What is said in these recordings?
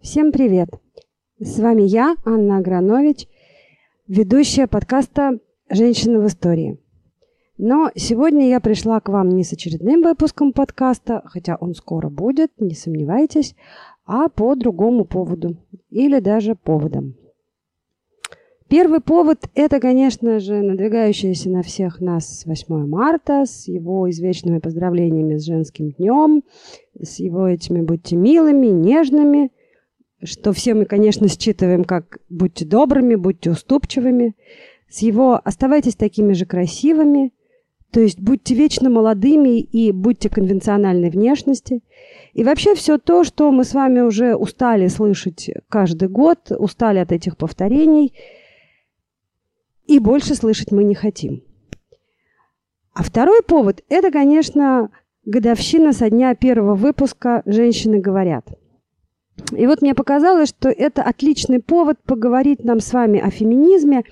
Всем привет! С вами я, Анна Агранович, ведущая подкаста «Женщины в истории». Но сегодня я пришла к вам не с очередным выпуском подкаста, хотя он скоро будет, не сомневайтесь, а по другому поводу или даже поводам. Первый повод – это, конечно же, надвигающаяся на всех нас 8 марта с его извечными поздравлениями с женским днем, с его этими «будьте милыми», «нежными», что все мы, конечно, считываем как «будьте добрыми», «будьте уступчивыми», с его «оставайтесь такими же красивыми», то есть будьте вечно молодыми и будьте конвенциональной внешности. И вообще все то, что мы с вами уже устали слышать каждый год, устали от этих повторений – и больше слышать мы не хотим. А второй повод – это, конечно, годовщина со дня первого выпуска «Женщины говорят». И вот мне показалось, что это отличный повод поговорить нам с вами о феминизме,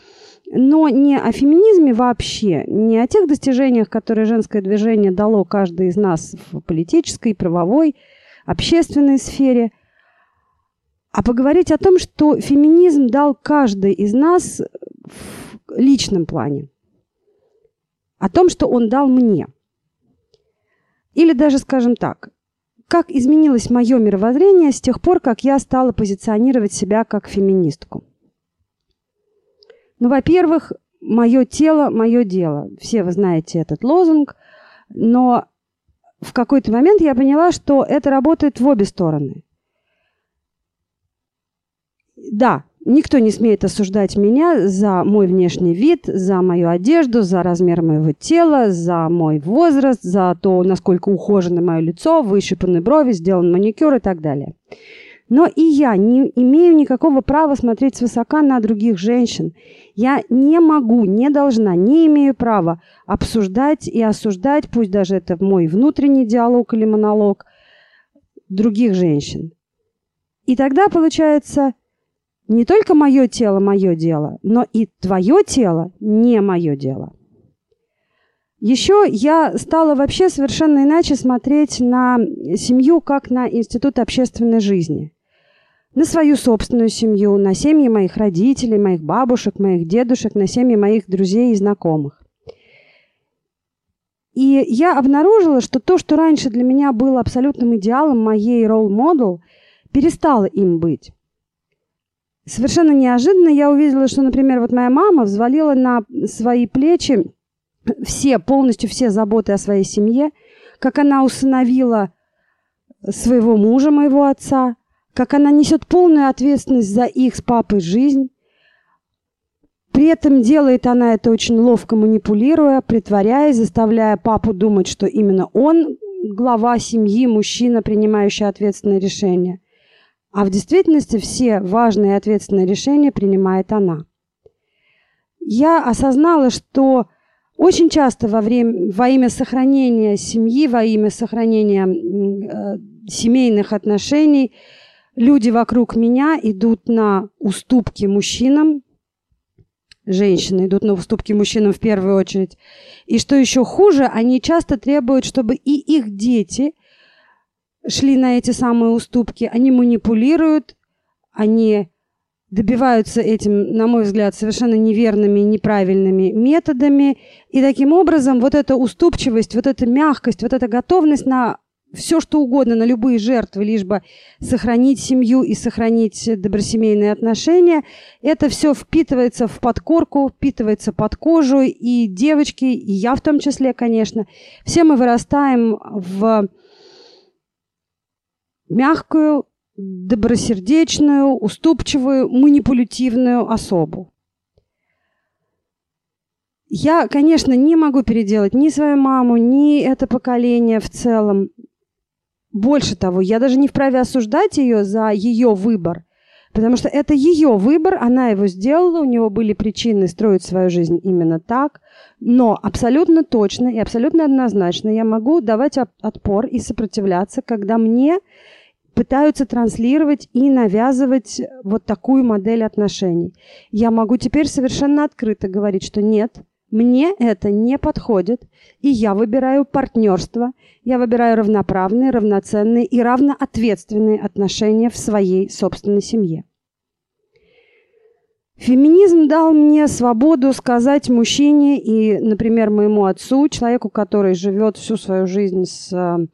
но не о феминизме вообще, не о тех достижениях, которые женское движение дало каждой из нас в политической, правовой, общественной сфере, а поговорить о том, что феминизм дал каждый из нас в личном плане. О том, что он дал мне. Или даже, скажем так, как изменилось мое мировоззрение с тех пор, как я стала позиционировать себя как феминистку. Ну, во-первых, мое тело, мое дело. Все вы знаете этот лозунг, но в какой-то момент я поняла, что это работает в обе стороны. Да, Никто не смеет осуждать меня за мой внешний вид, за мою одежду, за размер моего тела, за мой возраст, за то, насколько ухожено мое лицо, выщипаны брови, сделан маникюр и так далее. Но и я не имею никакого права смотреть свысока на других женщин. Я не могу, не должна, не имею права обсуждать и осуждать, пусть даже это мой внутренний диалог или монолог, других женщин. И тогда получается не только мое тело мое дело, но и твое тело не мое дело. Еще я стала вообще совершенно иначе смотреть на семью как на институт общественной жизни. На свою собственную семью, на семьи моих родителей, моих бабушек, моих дедушек, на семьи моих друзей и знакомых. И я обнаружила, что то, что раньше для меня было абсолютным идеалом моей ролл-модел, перестало им быть. Совершенно неожиданно я увидела, что, например, вот моя мама взвалила на свои плечи все, полностью все заботы о своей семье, как она усыновила своего мужа, моего отца, как она несет полную ответственность за их с папой жизнь. При этом делает она это очень ловко манипулируя, притворяясь, заставляя папу думать, что именно он глава семьи, мужчина, принимающий ответственные решения – а в действительности все важные и ответственные решения принимает она. Я осознала, что очень часто во, время, во имя сохранения семьи, во имя сохранения э, семейных отношений люди вокруг меня идут на уступки мужчинам, женщины идут на уступки мужчинам в первую очередь. И что еще хуже, они часто требуют, чтобы и их дети шли на эти самые уступки, они манипулируют, они добиваются этим, на мой взгляд, совершенно неверными, неправильными методами. И таким образом вот эта уступчивость, вот эта мягкость, вот эта готовность на все, что угодно, на любые жертвы, лишь бы сохранить семью и сохранить добросемейные отношения, это все впитывается в подкорку, впитывается под кожу, и девочки, и я в том числе, конечно, все мы вырастаем в мягкую, добросердечную, уступчивую, манипулятивную особу. Я, конечно, не могу переделать ни свою маму, ни это поколение в целом. Больше того, я даже не вправе осуждать ее за ее выбор, потому что это ее выбор, она его сделала, у него были причины строить свою жизнь именно так, но абсолютно точно и абсолютно однозначно я могу давать отпор и сопротивляться, когда мне пытаются транслировать и навязывать вот такую модель отношений. Я могу теперь совершенно открыто говорить, что нет, Мне это не подходит, и я выбираю партнерство, я выбираю равноправные, равноценные и равноответственные отношения в своей собственной семье. Феминизм дал мне свободу сказать мужчине и, например, моему отцу, человеку, который живет всю свою жизнь с э,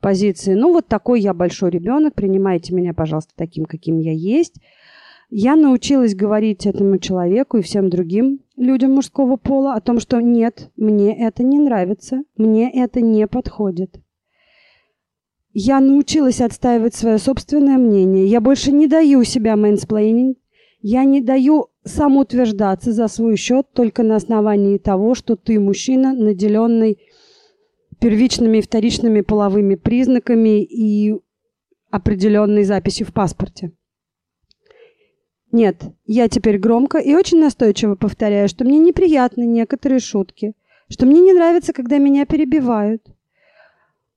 позиции, ну вот такой я большой ребенок, принимайте меня, пожалуйста, таким, каким я есть. Я научилась говорить этому человеку и всем другим людям мужского пола о том, что нет, мне это не нравится, мне это не подходит. Я научилась отстаивать свое собственное мнение. Я больше не даю себя менсплейнить. Я не даю самоутверждаться за свой счет только на основании того, что ты мужчина, наделенный первичными и вторичными половыми признаками и определенной записью в паспорте. Нет, я теперь громко и очень настойчиво повторяю, что мне неприятны некоторые шутки, что мне не нравится, когда меня перебивают.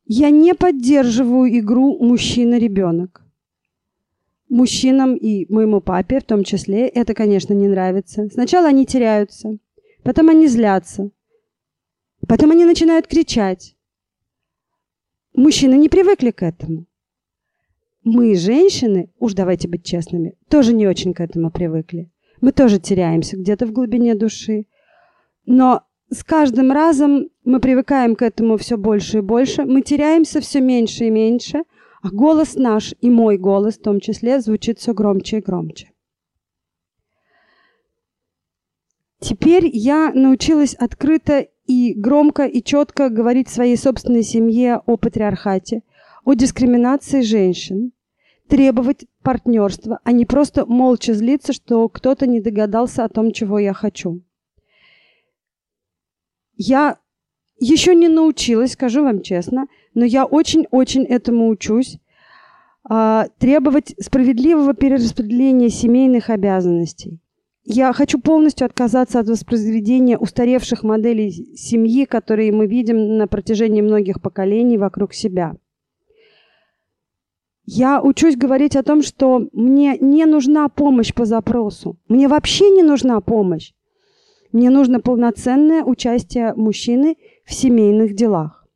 Я не поддерживаю игру мужчина-ребенок. Мужчинам и моему папе в том числе это, конечно, не нравится. Сначала они теряются, потом они злятся, потом они начинают кричать. Мужчины не привыкли к этому мы, женщины, уж давайте быть честными, тоже не очень к этому привыкли. Мы тоже теряемся где-то в глубине души. Но с каждым разом мы привыкаем к этому все больше и больше, мы теряемся все меньше и меньше, а голос наш и мой голос в том числе звучит все громче и громче. Теперь я научилась открыто и громко и четко говорить своей собственной семье о патриархате – о дискриминации женщин, требовать партнерства, а не просто молча злиться, что кто-то не догадался о том, чего я хочу. Я еще не научилась, скажу вам честно, но я очень-очень этому учусь, а, требовать справедливого перераспределения семейных обязанностей. Я хочу полностью отказаться от воспроизведения устаревших моделей семьи, которые мы видим на протяжении многих поколений вокруг себя – я учусь говорить о том, что мне не нужна помощь по запросу. Мне вообще не нужна помощь. Мне нужно полноценное участие мужчины в семейных делах.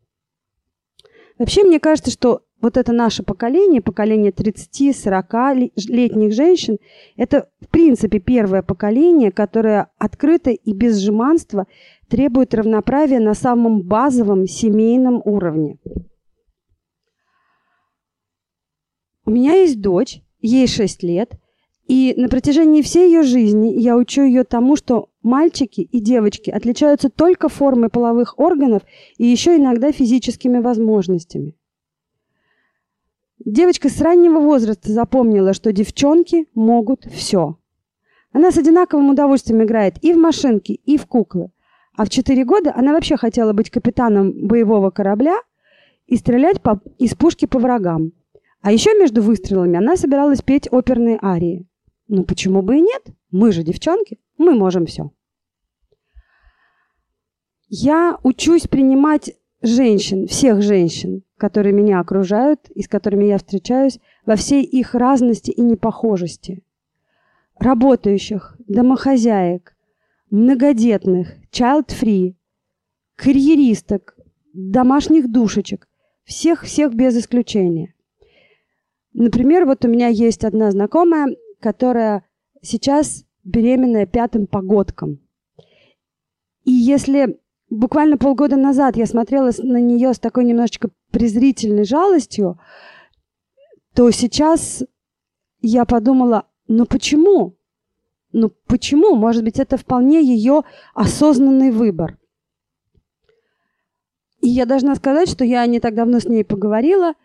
Вообще, мне кажется, что вот это наше поколение, поколение 30-40-летних женщин, это, в принципе, первое поколение, которое открыто и без жеманства требует равноправия на самом базовом семейном уровне. У меня есть дочь, ей 6 лет, и на протяжении всей ее жизни я учу ее тому, что мальчики и девочки отличаются только формой половых органов и еще иногда физическими возможностями. Девочка с раннего возраста запомнила, что девчонки могут все. Она с одинаковым удовольствием играет и в машинки, и в куклы. А в 4 года она вообще хотела быть капитаном боевого корабля и стрелять по, из пушки по врагам. А еще между выстрелами она собиралась петь оперные арии. Ну почему бы и нет? Мы же девчонки, мы можем все. Я учусь принимать женщин, всех женщин, которые меня окружают и с которыми я встречаюсь, во всей их разности и непохожести. Работающих, домохозяек, многодетных, child-free, карьеристок, домашних душечек, всех-всех без исключения. Например, вот у меня есть одна знакомая, которая сейчас беременная пятым погодком. И если буквально полгода назад я смотрела на нее с такой немножечко презрительной жалостью, то сейчас я подумала, ну почему? Ну почему? Может быть, это вполне ее осознанный выбор. И я должна сказать, что я не так давно с ней поговорила –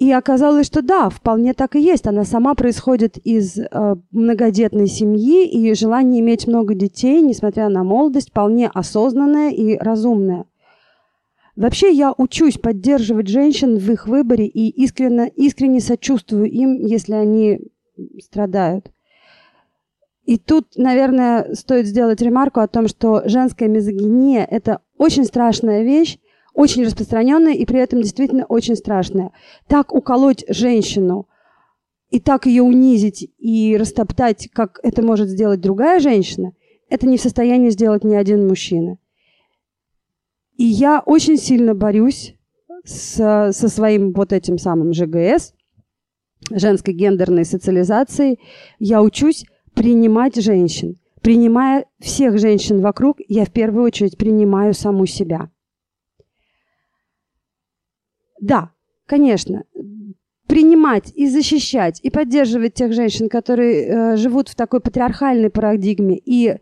и оказалось, что да, вполне так и есть. Она сама происходит из э, многодетной семьи, и желание иметь много детей, несмотря на молодость, вполне осознанное и разумное. Вообще я учусь поддерживать женщин в их выборе и искренне, искренне сочувствую им, если они страдают. И тут, наверное, стоит сделать ремарку о том, что женская мизогиния – это очень страшная вещь, очень распространенная и при этом действительно очень страшная. Так уколоть женщину и так ее унизить и растоптать, как это может сделать другая женщина, это не в состоянии сделать ни один мужчина. И я очень сильно борюсь с, со своим вот этим самым ЖГС, женской гендерной социализацией. Я учусь принимать женщин. Принимая всех женщин вокруг, я в первую очередь принимаю саму себя. Да, конечно, принимать и защищать и поддерживать тех женщин, которые э, живут в такой патриархальной парадигме и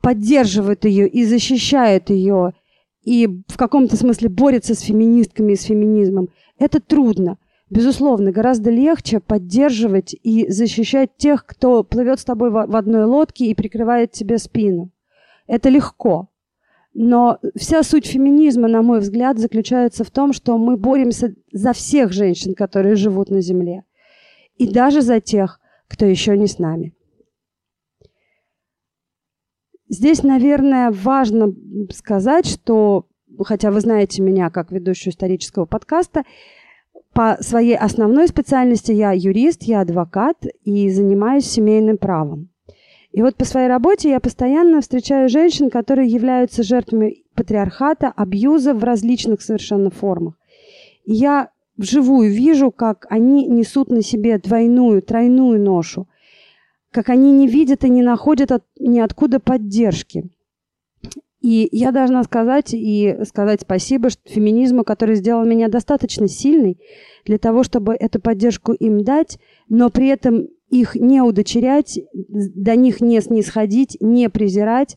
поддерживают ее и защищают ее и в каком-то смысле борются с феминистками и с феминизмом, это трудно. Безусловно, гораздо легче поддерживать и защищать тех, кто плывет с тобой в одной лодке и прикрывает тебе спину. Это легко. Но вся суть феминизма, на мой взгляд, заключается в том, что мы боремся за всех женщин, которые живут на Земле. И даже за тех, кто еще не с нами. Здесь, наверное, важно сказать, что, хотя вы знаете меня как ведущую исторического подкаста, по своей основной специальности я юрист, я адвокат и занимаюсь семейным правом. И вот по своей работе я постоянно встречаю женщин, которые являются жертвами патриархата, абьюза в различных совершенно формах. И я вживую вижу, как они несут на себе двойную, тройную ношу, как они не видят и не находят от, ниоткуда поддержки. И я должна сказать и сказать спасибо феминизму, который сделал меня достаточно сильной для того, чтобы эту поддержку им дать, но при этом их не удочерять, до них не снисходить, не презирать,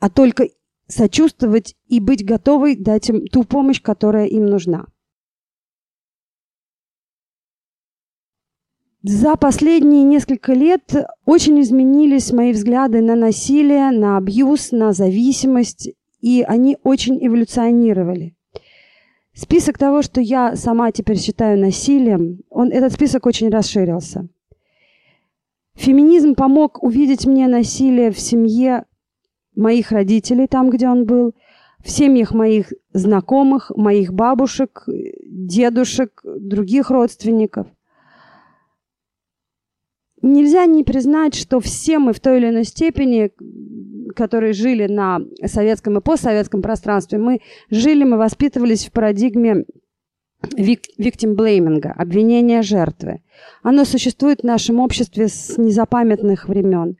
а только сочувствовать и быть готовой дать им ту помощь, которая им нужна. За последние несколько лет очень изменились мои взгляды на насилие, на абьюз, на зависимость, и они очень эволюционировали. Список того, что я сама теперь считаю насилием, он, этот список очень расширился. Феминизм помог увидеть мне насилие в семье моих родителей, там, где он был, в семьях моих знакомых, моих бабушек, дедушек, других родственников нельзя не признать, что все мы в той или иной степени, которые жили на советском и постсоветском пространстве, мы жили, мы воспитывались в парадигме victim обвинения жертвы. Оно существует в нашем обществе с незапамятных времен.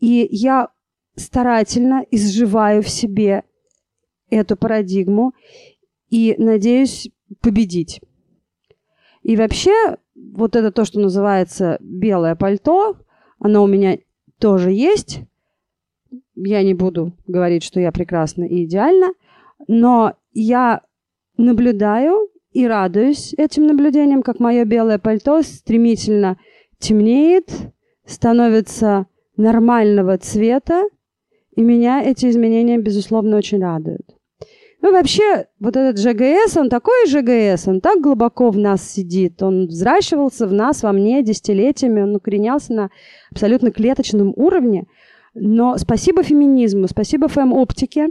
И я старательно изживаю в себе эту парадигму и надеюсь победить. И вообще вот это то, что называется белое пальто, оно у меня тоже есть. Я не буду говорить, что я прекрасна и идеальна, но я наблюдаю и радуюсь этим наблюдением, как мое белое пальто стремительно темнеет, становится нормального цвета, и меня эти изменения, безусловно, очень радуют. Ну, вообще, вот этот ЖГС, он такой ЖГС, он так глубоко в нас сидит, он взращивался в нас, во мне десятилетиями, он укоренялся на абсолютно клеточном уровне. Но спасибо феминизму, спасибо фэм-оптике,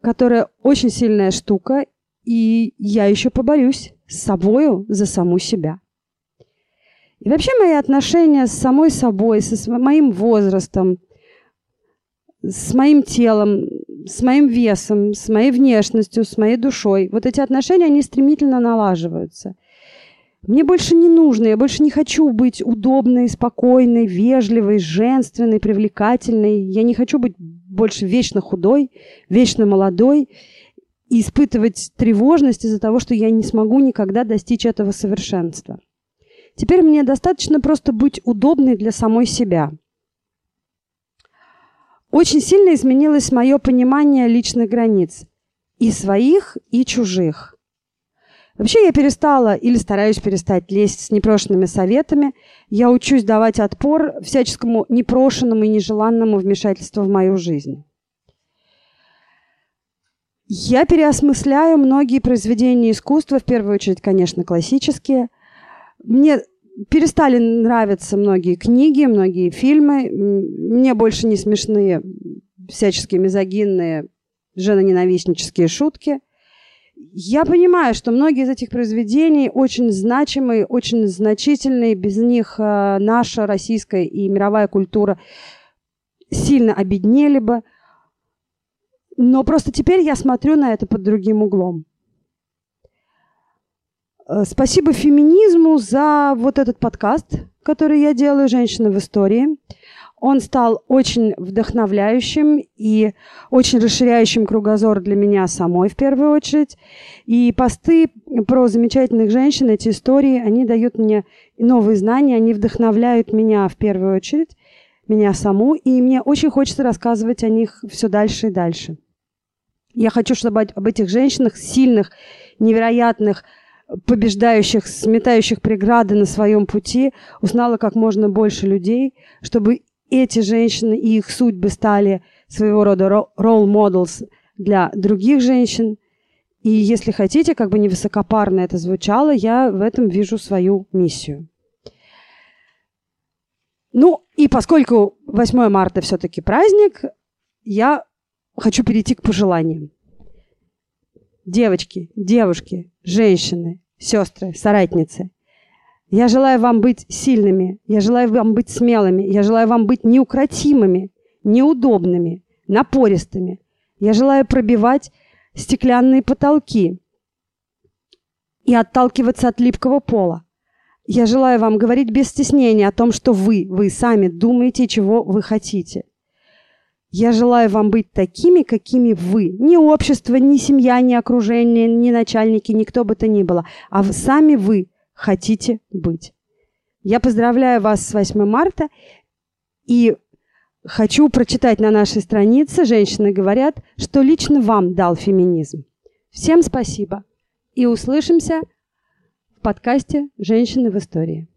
которая очень сильная штука, и я еще поборюсь с собою за саму себя. И вообще мои отношения с самой собой, со моим возрастом, с моим телом, с моим весом, с моей внешностью, с моей душой. Вот эти отношения, они стремительно налаживаются. Мне больше не нужно, я больше не хочу быть удобной, спокойной, вежливой, женственной, привлекательной. Я не хочу быть больше вечно худой, вечно молодой и испытывать тревожность из-за того, что я не смогу никогда достичь этого совершенства. Теперь мне достаточно просто быть удобной для самой себя – очень сильно изменилось мое понимание личных границ. И своих, и чужих. Вообще я перестала или стараюсь перестать лезть с непрошенными советами. Я учусь давать отпор всяческому непрошенному и нежеланному вмешательству в мою жизнь. Я переосмысляю многие произведения искусства, в первую очередь, конечно, классические. Мне перестали нравиться многие книги, многие фильмы. Мне больше не смешные всяческие мизогинные, женоненавистнические шутки. Я понимаю, что многие из этих произведений очень значимые, очень значительные. Без них э, наша российская и мировая культура сильно обеднели бы. Но просто теперь я смотрю на это под другим углом. Э, спасибо феминизму за вот этот подкаст, который я делаю «Женщина в истории». Он стал очень вдохновляющим и очень расширяющим кругозор для меня самой в первую очередь. И посты про замечательных женщин, эти истории, они дают мне новые знания, они вдохновляют меня в первую очередь, меня саму, и мне очень хочется рассказывать о них все дальше и дальше. Я хочу, чтобы об этих женщинах, сильных, невероятных, побеждающих, сметающих преграды на своем пути, узнало как можно больше людей, чтобы эти женщины и их судьбы стали своего рода role models для других женщин. И если хотите, как бы невысокопарно это звучало, я в этом вижу свою миссию. Ну, и поскольку 8 марта все-таки праздник, я хочу перейти к пожеланиям. Девочки, девушки, женщины, сестры, соратницы, я желаю вам быть сильными, я желаю вам быть смелыми, я желаю вам быть неукротимыми, неудобными, напористыми. Я желаю пробивать стеклянные потолки и отталкиваться от липкого пола. Я желаю вам говорить без стеснения о том, что вы, вы сами думаете, чего вы хотите. Я желаю вам быть такими, какими вы. Ни общество, ни семья, ни окружение, ни начальники, никто бы то ни было. А сами вы – хотите быть. Я поздравляю вас с 8 марта и хочу прочитать на нашей странице «Женщины говорят», что лично вам дал феминизм. Всем спасибо и услышимся в подкасте «Женщины в истории».